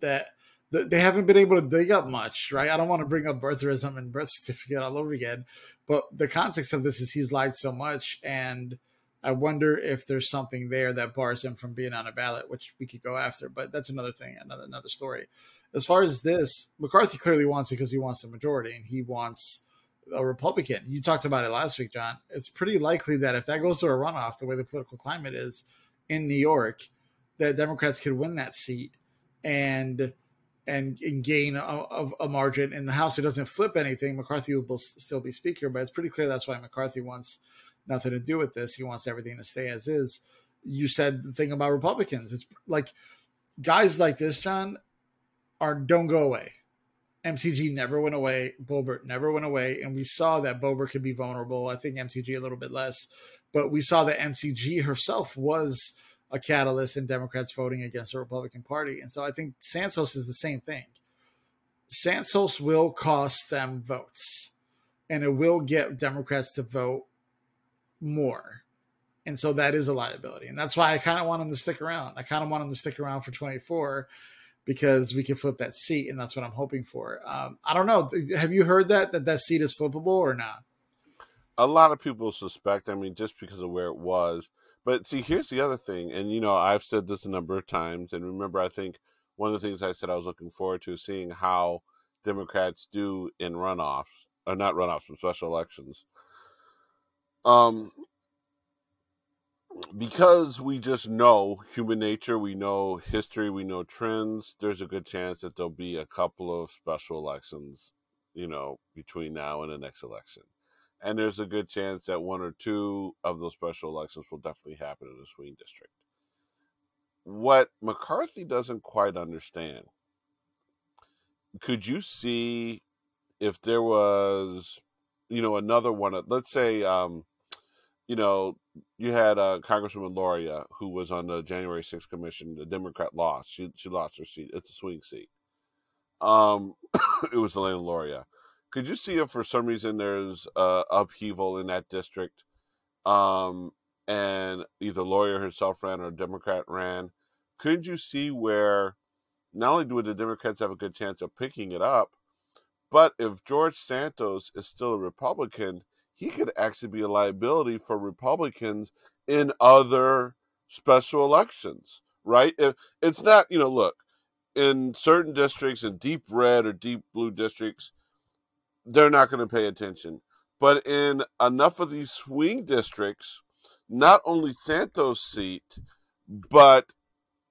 Speaker 2: that they haven't been able to dig up much, right? I don't want to bring up birtherism and birth certificate all over again, but the context of this is he's lied so much, and I wonder if there's something there that bars him from being on a ballot, which we could go after. But that's another thing, another another story. As far as this, McCarthy clearly wants it because he wants a majority, and he wants a Republican. You talked about it last week, John. It's pretty likely that if that goes to a runoff, the way the political climate is in New York, that Democrats could win that seat, and and, and gain a, a, margin in the House. It doesn't flip anything. McCarthy will still be Speaker, but it's pretty clear that's why McCarthy wants nothing to do with this. He wants everything to stay as is. You said the thing about Republicans. It's like guys like this, John, are don't go away. MTG never went away. Boebert never went away, and we saw that Boebert could be vulnerable. I think MTG a little bit less, but we saw that MTG herself was a catalyst in Democrats voting against the Republican Party. And so I think Santos is the same thing. Santos will cost them votes and it will get Democrats to vote more. And so that is a liability. And that's why I kind of want them to stick around. I kind of want them to stick around for 24 because we can flip that seat. And that's what I'm hoping for. Um, I don't know. Have you heard that, that that seat is flippable or not?
Speaker 1: A lot of people suspect, I mean, just because of where it was but see, here's the other thing, and you know, I've said this a number of times, and remember, I think one of the things I said I was looking forward to seeing how Democrats do in runoffs, or not runoffs, but special elections. Um, because we just know human nature, we know history, we know trends. There's a good chance that there'll be a couple of special elections, you know, between now and the next election and there's a good chance that one or two of those special elections will definitely happen in the swing district. What McCarthy doesn't quite understand, could you see if there was, you know, another one? Let's say, um, you know, you had uh, Congresswoman Luria who was on the January 6th commission. The Democrat lost. She she lost her seat. It's a swing seat. Um, it was Elena Luria could you see if for some reason there's uh, upheaval in that district, um, and either Luria herself ran or a Democrat ran? Could you see where not only do the Democrats have a good chance of picking it up, but if George Santos is still a Republican, he could actually be a liability for Republicans in other special elections, right? If it's not, you know, look, in certain districts, in deep red or deep blue districts, they're not going to pay attention. But in enough of these swing districts, not only Santos' seat, but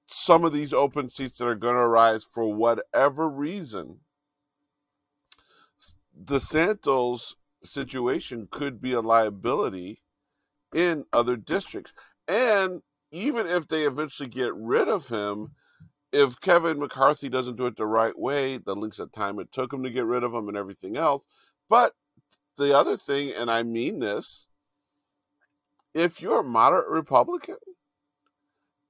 Speaker 1: some of these open seats that are going to arise for whatever reason, the Santos situation could be a liability in other districts. And even if they eventually get rid of him, if Kevin McCarthy doesn't do it the right way, the length of time it took him to get rid of him and everything else. But the other thing, and I mean this, if you're a moderate Republican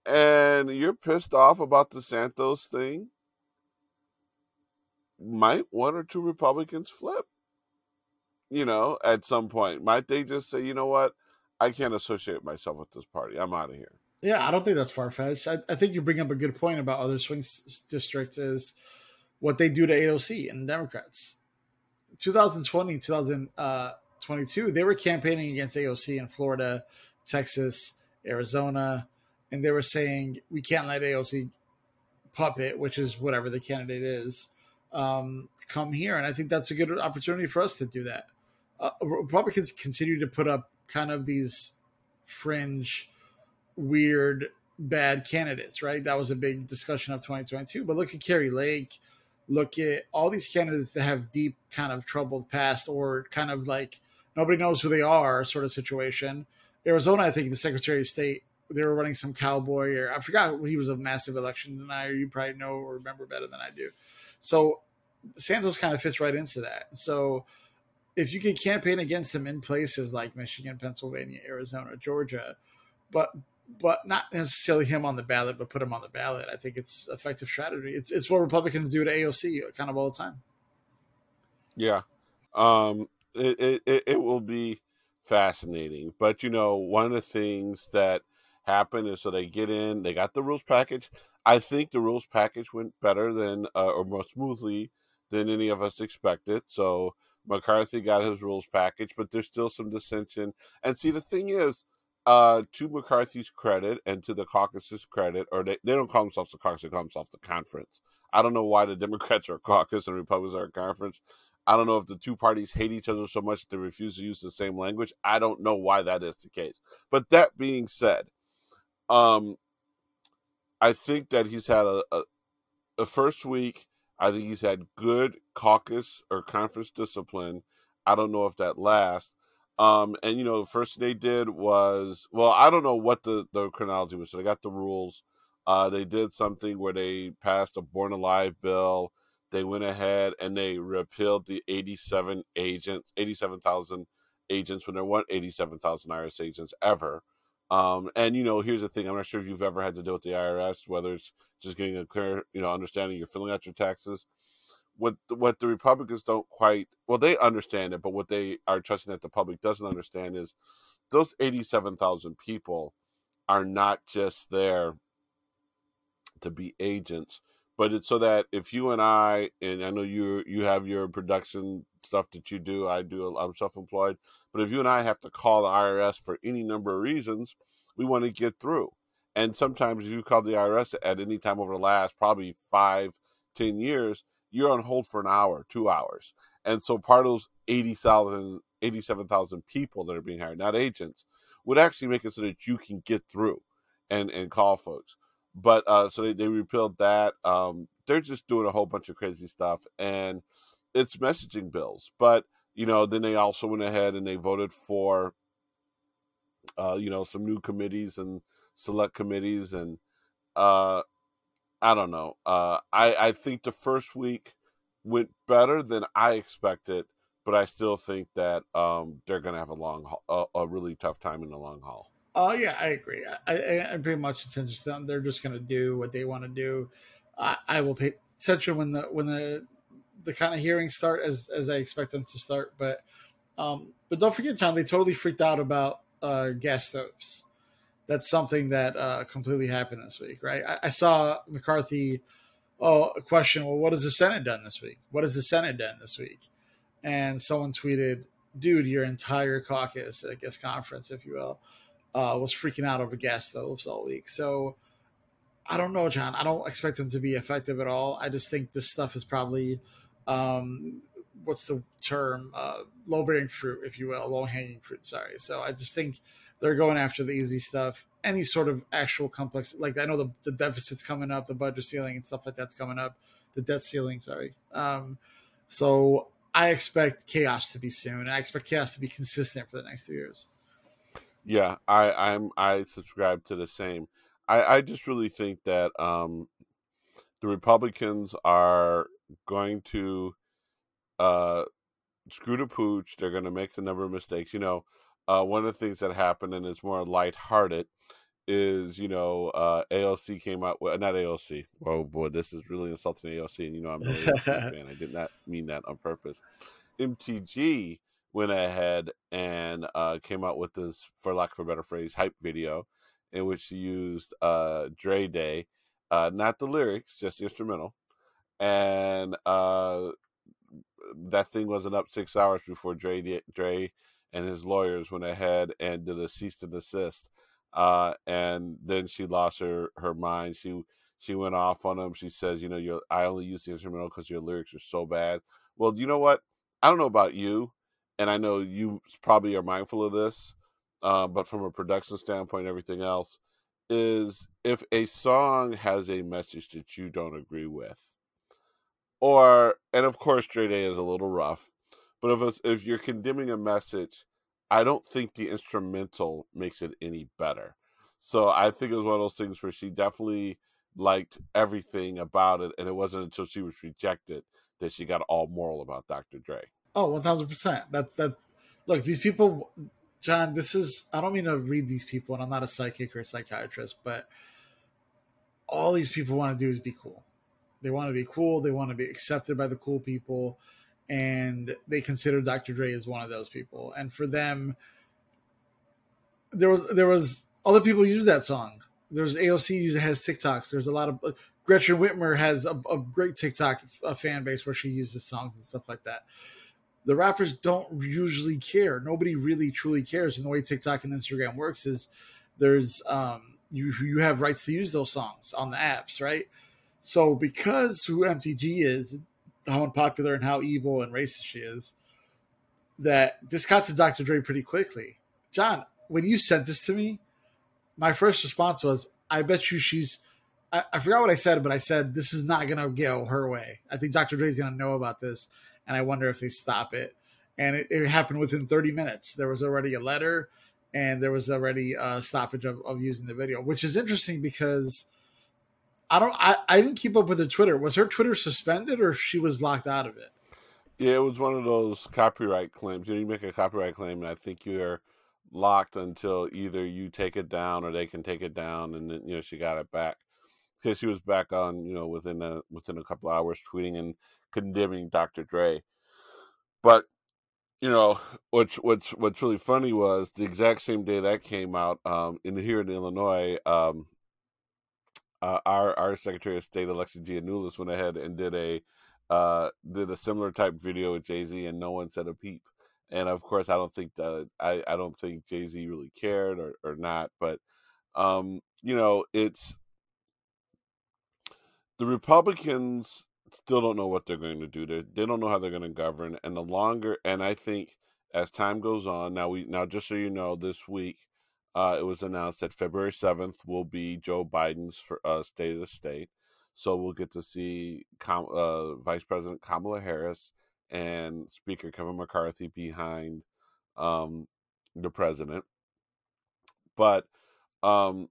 Speaker 1: and you're pissed off about the Santos thing, might one or two Republicans flip? You know, at some point, might they just say, you know what, I can't associate myself with this party. I'm out of here.
Speaker 2: Yeah, I don't think that's far fetched. I, I, think you bring up a good point about other swing s- districts is what they do to AOC and Democrats. 2020, 2022, they were campaigning against AOC in Florida, Texas, Arizona, and they were saying we can't let AOC puppet, which is whatever the candidate is, um, come here. And I think that's a good opportunity for us to do that. Uh, Republicans continue to put up kind of these fringe, weird, bad candidates, right? That was a big discussion of 2022. But look at Kari Lake. Look at all these candidates that have deep, kind of troubled past or kind of like nobody knows who they are sort of situation. Arizona, I think the Secretary of State they were running some cowboy or I forgot he was a massive election denier. You probably know or remember better than I do. So Santos kind of fits right into that. So if you could campaign against him in places like Michigan, Pennsylvania, Arizona, Georgia, but but not necessarily him on the ballot, but put him on the ballot, I think it's effective strategy. It's it's what Republicans do to AOC kind of all the time.
Speaker 1: Yeah, um, it, it it will be fascinating. But you know, one of the things that happened is so they get in, they got the rules package. I think the rules package went better than uh, or more smoothly than any of us expected. So McCarthy got his rules package, but there's still some dissension. And see, the thing is, uh, to McCarthy's credit and to the caucus's credit, or they, they don't call themselves the caucus, they call themselves the conference. I don't know why the Democrats are a caucus and Republicans are a conference. I don't know if the two parties hate each other so much that they refuse to use the same language. I don't know why that is the case. But that being said, um, I think that he's had a, a, a first week. I think he's had good caucus or conference discipline. I don't know if that lasts. Um, and you know, the first thing they did was well, I don't know what the the chronology was. So they got the rules. Uh, they did something where they passed a born alive bill. They went ahead and they repealed the 87 agents, 87,000 agents when there weren't 87,000 IRS agents ever. Um, and you know, here's the thing: I'm not sure if you've ever had to deal with the IRS, whether it's just getting a clear, you know, understanding you're filling out your taxes. What what the Republicans don't quite well, they understand it, but what they are trusting that the public doesn't understand is those 87,000 people are not just there to be agents, but it's so that if you and I, and I know you you have your production stuff that you do. I do. I'm self-employed, but if you and I have to call the IRS for any number of reasons, we want to get through. And sometimes you call the IRS at any time over the last probably five, ten years, you're on hold for an hour, two hours. And so part of those 80,000, 87,000 people that are being hired, not agents, would actually make it so that you can get through and, and call folks. But uh, so they, they repealed that. Um, they're just doing a whole bunch of crazy stuff. And it's messaging bills. But you know, then they also went ahead and they voted for, uh, you know, some new committees and select committees, and uh, I don't know. Uh, I I think the first week went better than I expected, but I still think that um, they're going to have a long, a, a, really tough time in the long haul.
Speaker 2: Oh yeah, I agree. I, I, I much attention to them. They're just going to do what they want to do. I, I will pay attention when the when the the kind of hearings start as as I expect them to start. But um, but don't forget, John, they totally freaked out about uh, gas stoves. That's something that uh, completely happened this week, right? I, I saw McCarthy. Oh, a question. Well, what has the Senate done this week? What has the Senate done this week? And someone tweeted, "Dude, your entire caucus, I guess conference, if you will, uh, was freaking out over gas stoves all week." So. I don't know, John. I don't expect them to be effective at all. I just think this stuff is probably um, what's the term? Uh, low bearing fruit, if you will, low hanging fruit. Sorry. So I just think they're going after the easy stuff. Any sort of actual complex, like I know the, the deficit's coming up, the budget ceiling and stuff like that's coming up, the debt ceiling. Sorry. Um, so I expect chaos to be soon. I expect chaos to be consistent for the next two years.
Speaker 1: Yeah, I, I'm I subscribe to the same. I, I just really think that um, the Republicans are going to uh, screw the pooch. They're going to make the number of mistakes. You know, uh, one of the things that happened, and it's more lighthearted, is you know uh, AOC came out with not AOC. Oh boy, this is really insulting AOC, and you know I'm really a fan. I did not mean that on purpose. MTG went ahead and uh, came out with this, for lack of a better phrase, hype video in which she used uh, Dre Day, uh, not the lyrics, just the instrumental, and uh, that thing wasn't up six hours before Dre Dre and his lawyers went ahead and did a cease and desist. Uh, and then she lost her her mind. She she went off on him. She says, you know, you I only use the instrumental because your lyrics are so bad. Well, do you know what? I don't know about you, and I know you probably are mindful of this, uh, but from a production standpoint, everything else is if a song has a message that you don't agree with, or and of course Straight A is a little rough, but if if you're condemning a message, I don't think the instrumental makes it any better. So I think it was one of those things where she definitely liked everything about it, and it wasn't until she was rejected that she got all moral about Dr. Dre.
Speaker 2: Oh, one thousand percent. That's that. Look, these people, John. This is. I don't mean to read these people, and I'm not a psychic or a psychiatrist, but all these people want to do is be cool. They want to be cool. They want to be accepted by the cool people, and they consider Dr. Dre as one of those people. And for them, there was there was other people use that song. There's AOC has TikToks. There's a lot of uh, Gretchen Whitmer has a, a great TikTok a fan base where she uses songs and stuff like that. The rappers don't usually care. Nobody really truly cares. And the way TikTok and Instagram works is there's um, you you have rights to use those songs on the apps, right? So because who MTG is, how unpopular and how evil and racist she is, that this got to Dr. Dre pretty quickly. John, when you sent this to me, my first response was, I bet you she's I, I forgot what I said, but I said this is not gonna go her way. I think Dr. Dre's gonna know about this, and I wonder if they stop it. And it, it happened within 30 minutes. There was already a letter, and there was already a stoppage of, of using the video, which is interesting because I don't. I, I didn't keep up with her Twitter. Was her Twitter suspended or she was locked out of it?
Speaker 1: Yeah, it was one of those copyright claims. You, know, you make a copyright claim, and I think you're locked until either you take it down or they can take it down, and then you know she got it back because she was back on you know within a within a couple hours tweeting and condemning Dr. Dre. But you know what's what's what's really funny was the exact same day that came out um, in here in Illinois. Um, uh, our our Secretary of State Alexi Giannoulias went ahead and did a uh, did a similar type video with Jay Z, and no one said a peep. And of course, I don't think that I, I don't think Jay Z really cared or, or not. But um, you know, it's the Republicans still don't know what they're going to do. They they don't know how they're going to govern. And the longer, and I think as time goes on, now we now just so you know, this week uh, it was announced that February 7th will be Joe Biden's for, uh, State of the State. So we'll get to see Com- uh, Vice President Kamala Harris and Speaker Kevin McCarthy behind um, the president. But um,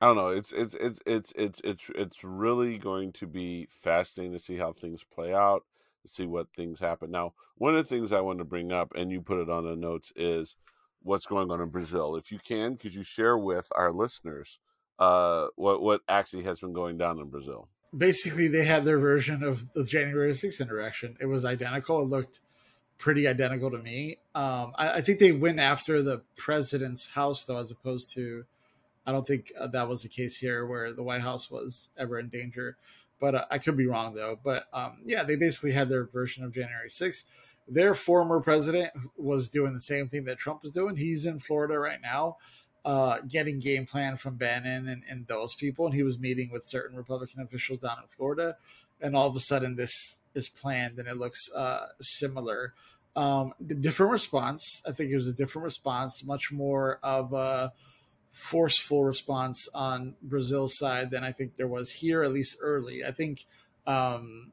Speaker 1: I don't know. It's it's it's it's it's it's it's really going to be fascinating to see how things play out, to see what things happen. Now, one of the things I want to bring up, and you put it on the notes, is what's going on in Brazil. If you can, could you share with our listeners uh, what what actually has been going down in Brazil?
Speaker 2: Basically, they had their version of the January 6th interaction. It was identical. It looked pretty identical to me. Um, I, I, think they went after the president's house, though, as opposed to. I don't think uh, that was the case here, where the White House was ever in danger. But uh, I could be wrong, though. But um, yeah, they basically had their version of January 6th their former president was doing the same thing that Trump is doing. He's in Florida right now, uh, getting game plan from Bannon and, and those people, and he was meeting with certain Republican officials down in Florida, and all of a sudden this is planned and it looks uh, similar. Um, different response. I think it was a different response, much more of a forceful response on Brazil's side than I think there was here, at least early. I think um,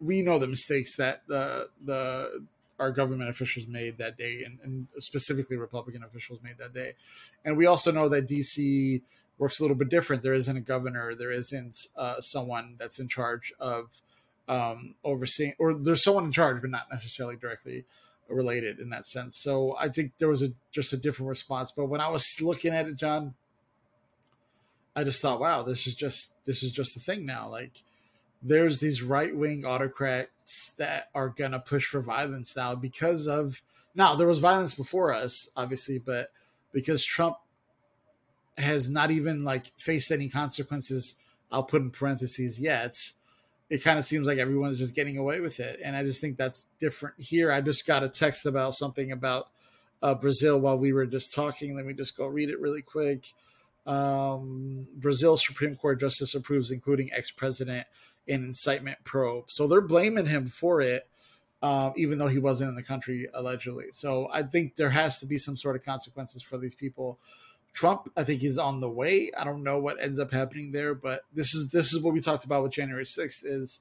Speaker 2: we know the mistakes that the the our government officials made that day, and, and, specifically Republican officials made that day. And we also know that DC works a little bit different. There isn't a governor, there isn't uh, someone that's in charge of um, overseeing, or there's someone in charge, but not necessarily directly related in that sense. So I think there was a just a different response. But when I was looking at it, John, I just thought, wow, this is just this is just the thing now. Like there's these right wing autocrats that are gonna push for violence now because of now there was violence before us, obviously, but because Trump has not even like faced any consequences, I'll put in parentheses yet. It kind of seems like everyone is just getting away with it, and I just think that's different here. I just got a text about something about uh, Brazil while we were just talking. Let me just go read it really quick. Um, Brazil Supreme Court justice approves, including ex president, an incitement probe. So they're blaming him for it, uh, even though he wasn't in the country allegedly. So I think there has to be some sort of consequences for these people. Trump, I think, is on the way. I don't know what ends up happening there, but this is this is what we talked about with January sixth. Is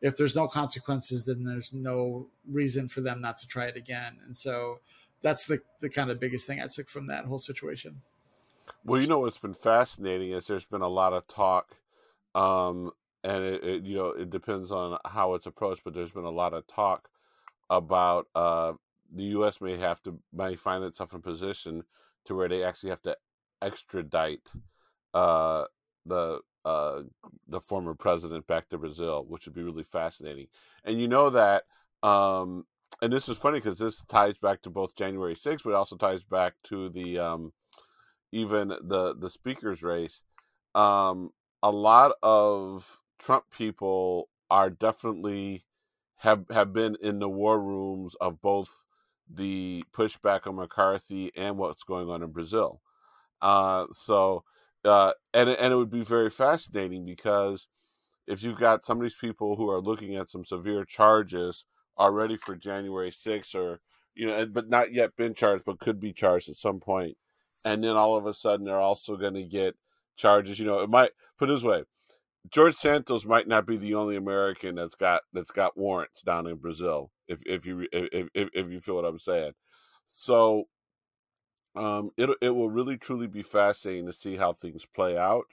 Speaker 2: if there's no consequences, then there's no reason for them not to try it again. And so that's the the kind of biggest thing I took from that whole situation.
Speaker 1: Well, you know what's been fascinating is there's been a lot of talk, um, and it, it, you know it depends on how it's approached, but there's been a lot of talk about uh, the U.S. may have to may find itself in a position to where they actually have to extradite uh, the uh, the former president back to Brazil, which would be really fascinating. And you know that, um, and this is funny because this ties back to both January 6th, but also ties back to the um, even the the speakers race, um, a lot of Trump people are definitely have have been in the war rooms of both the pushback on McCarthy and what's going on in Brazil. Uh, so, uh, and and it would be very fascinating because if you've got some of these people who are looking at some severe charges already for January 6th, or you know, but not yet been charged, but could be charged at some point, and then all of a sudden they're also going to get charges. You know, it might put it this way: George Santos might not be the only American that's got that's got warrants down in Brazil. If if you if if, if you feel what I'm saying, so um, it it will really truly be fascinating to see how things play out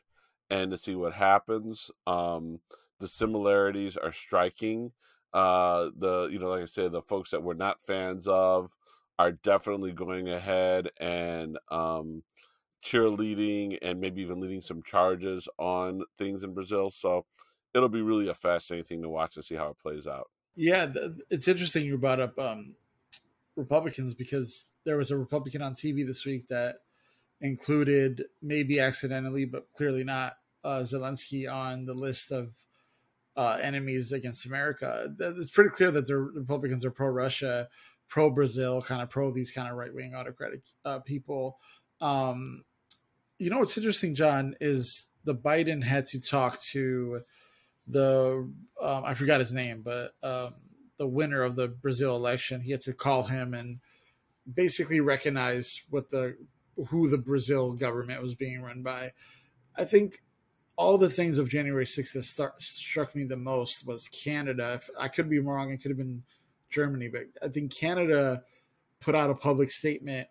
Speaker 1: and to see what happens. Um, the similarities are striking. Uh, the you know, like I said, the folks that we're not fans of are definitely going ahead and um, cheerleading and maybe even leading some charges on things in Brazil. So it'll be really a fascinating thing to watch and see how it plays out.
Speaker 2: Yeah, it's interesting you brought up um, Republicans because there was a Republican on TV this week that included, maybe accidentally, but clearly not, uh, Zelensky on the list of uh, enemies against America. It's pretty clear that the Republicans are pro Russia pro Brazil, kind of pro these kind of right wing autocratic uh, people. Um, you know what's interesting, John, is the Biden had to talk to the um, I forgot his name, but um, the winner of the Brazil election. He had to call him and basically recognize what the who the Brazil government was being run by. I think all the things of January 6th that start, struck me the most was Canada. If I could be wrong, it could have been Germany, but I think Canada put out a public statement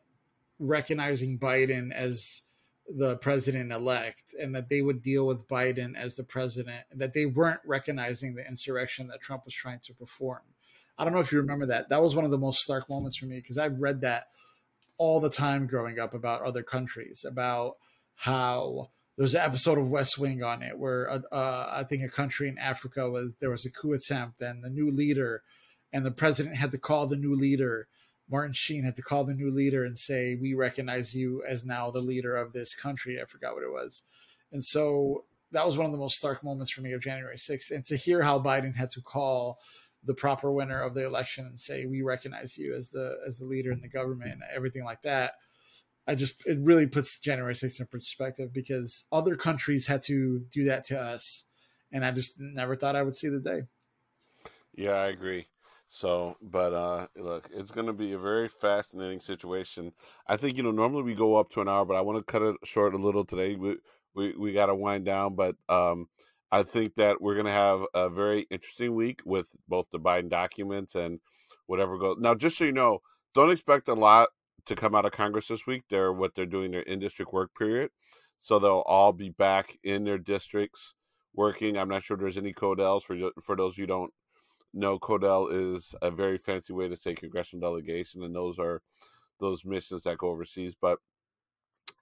Speaker 2: recognizing Biden as the president elect and that they would deal with Biden as the president, that they weren't recognizing the insurrection that Trump was trying to perform. I don't know if you remember that. That was one of the most stark moments for me because I've read that all the time growing up about other countries, about how there's an episode of West Wing on it where uh, uh, I think a country in Africa was there was a coup attempt and the new leader and the president had to call the new leader. Martin Sheen had to call the new leader and say, "We recognize you as now the leader of this country." I forgot what it was, and so that was one of the most stark moments for me of January 6th. And to hear how Biden had to call the proper winner of the election and say, "We recognize you as the as the leader in the government," and everything like that. I just it really puts January 6th in perspective because other countries had to do that to us, and I just never thought I would see the day.
Speaker 1: Yeah, I agree. So, but uh, look, it's going to be a very fascinating situation. I think you know normally we go up to an hour, but I want to cut it short a little today. We we, we got to wind down, but um, I think that we're going to have a very interesting week with both the Biden documents and whatever goes. Now, just so you know, don't expect a lot to come out of Congress this week. They're what they're doing their in district work period, so they'll all be back in their districts working. I'm not sure there's any codels for for those you don't no, Codel is a very fancy way to say congressional delegation, and those are those missions that go overseas. But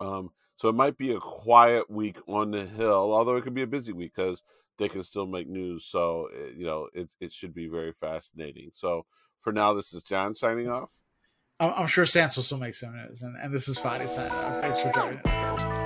Speaker 1: um, So it might be a quiet week on the hill, although it could be a busy week because they can still make news. So eh, you know, it it should be very fascinating. So for now, this is John signing off.
Speaker 2: I'm, sure Sans will still make some news, and, and this is Fady signing off. Thanks for joining us.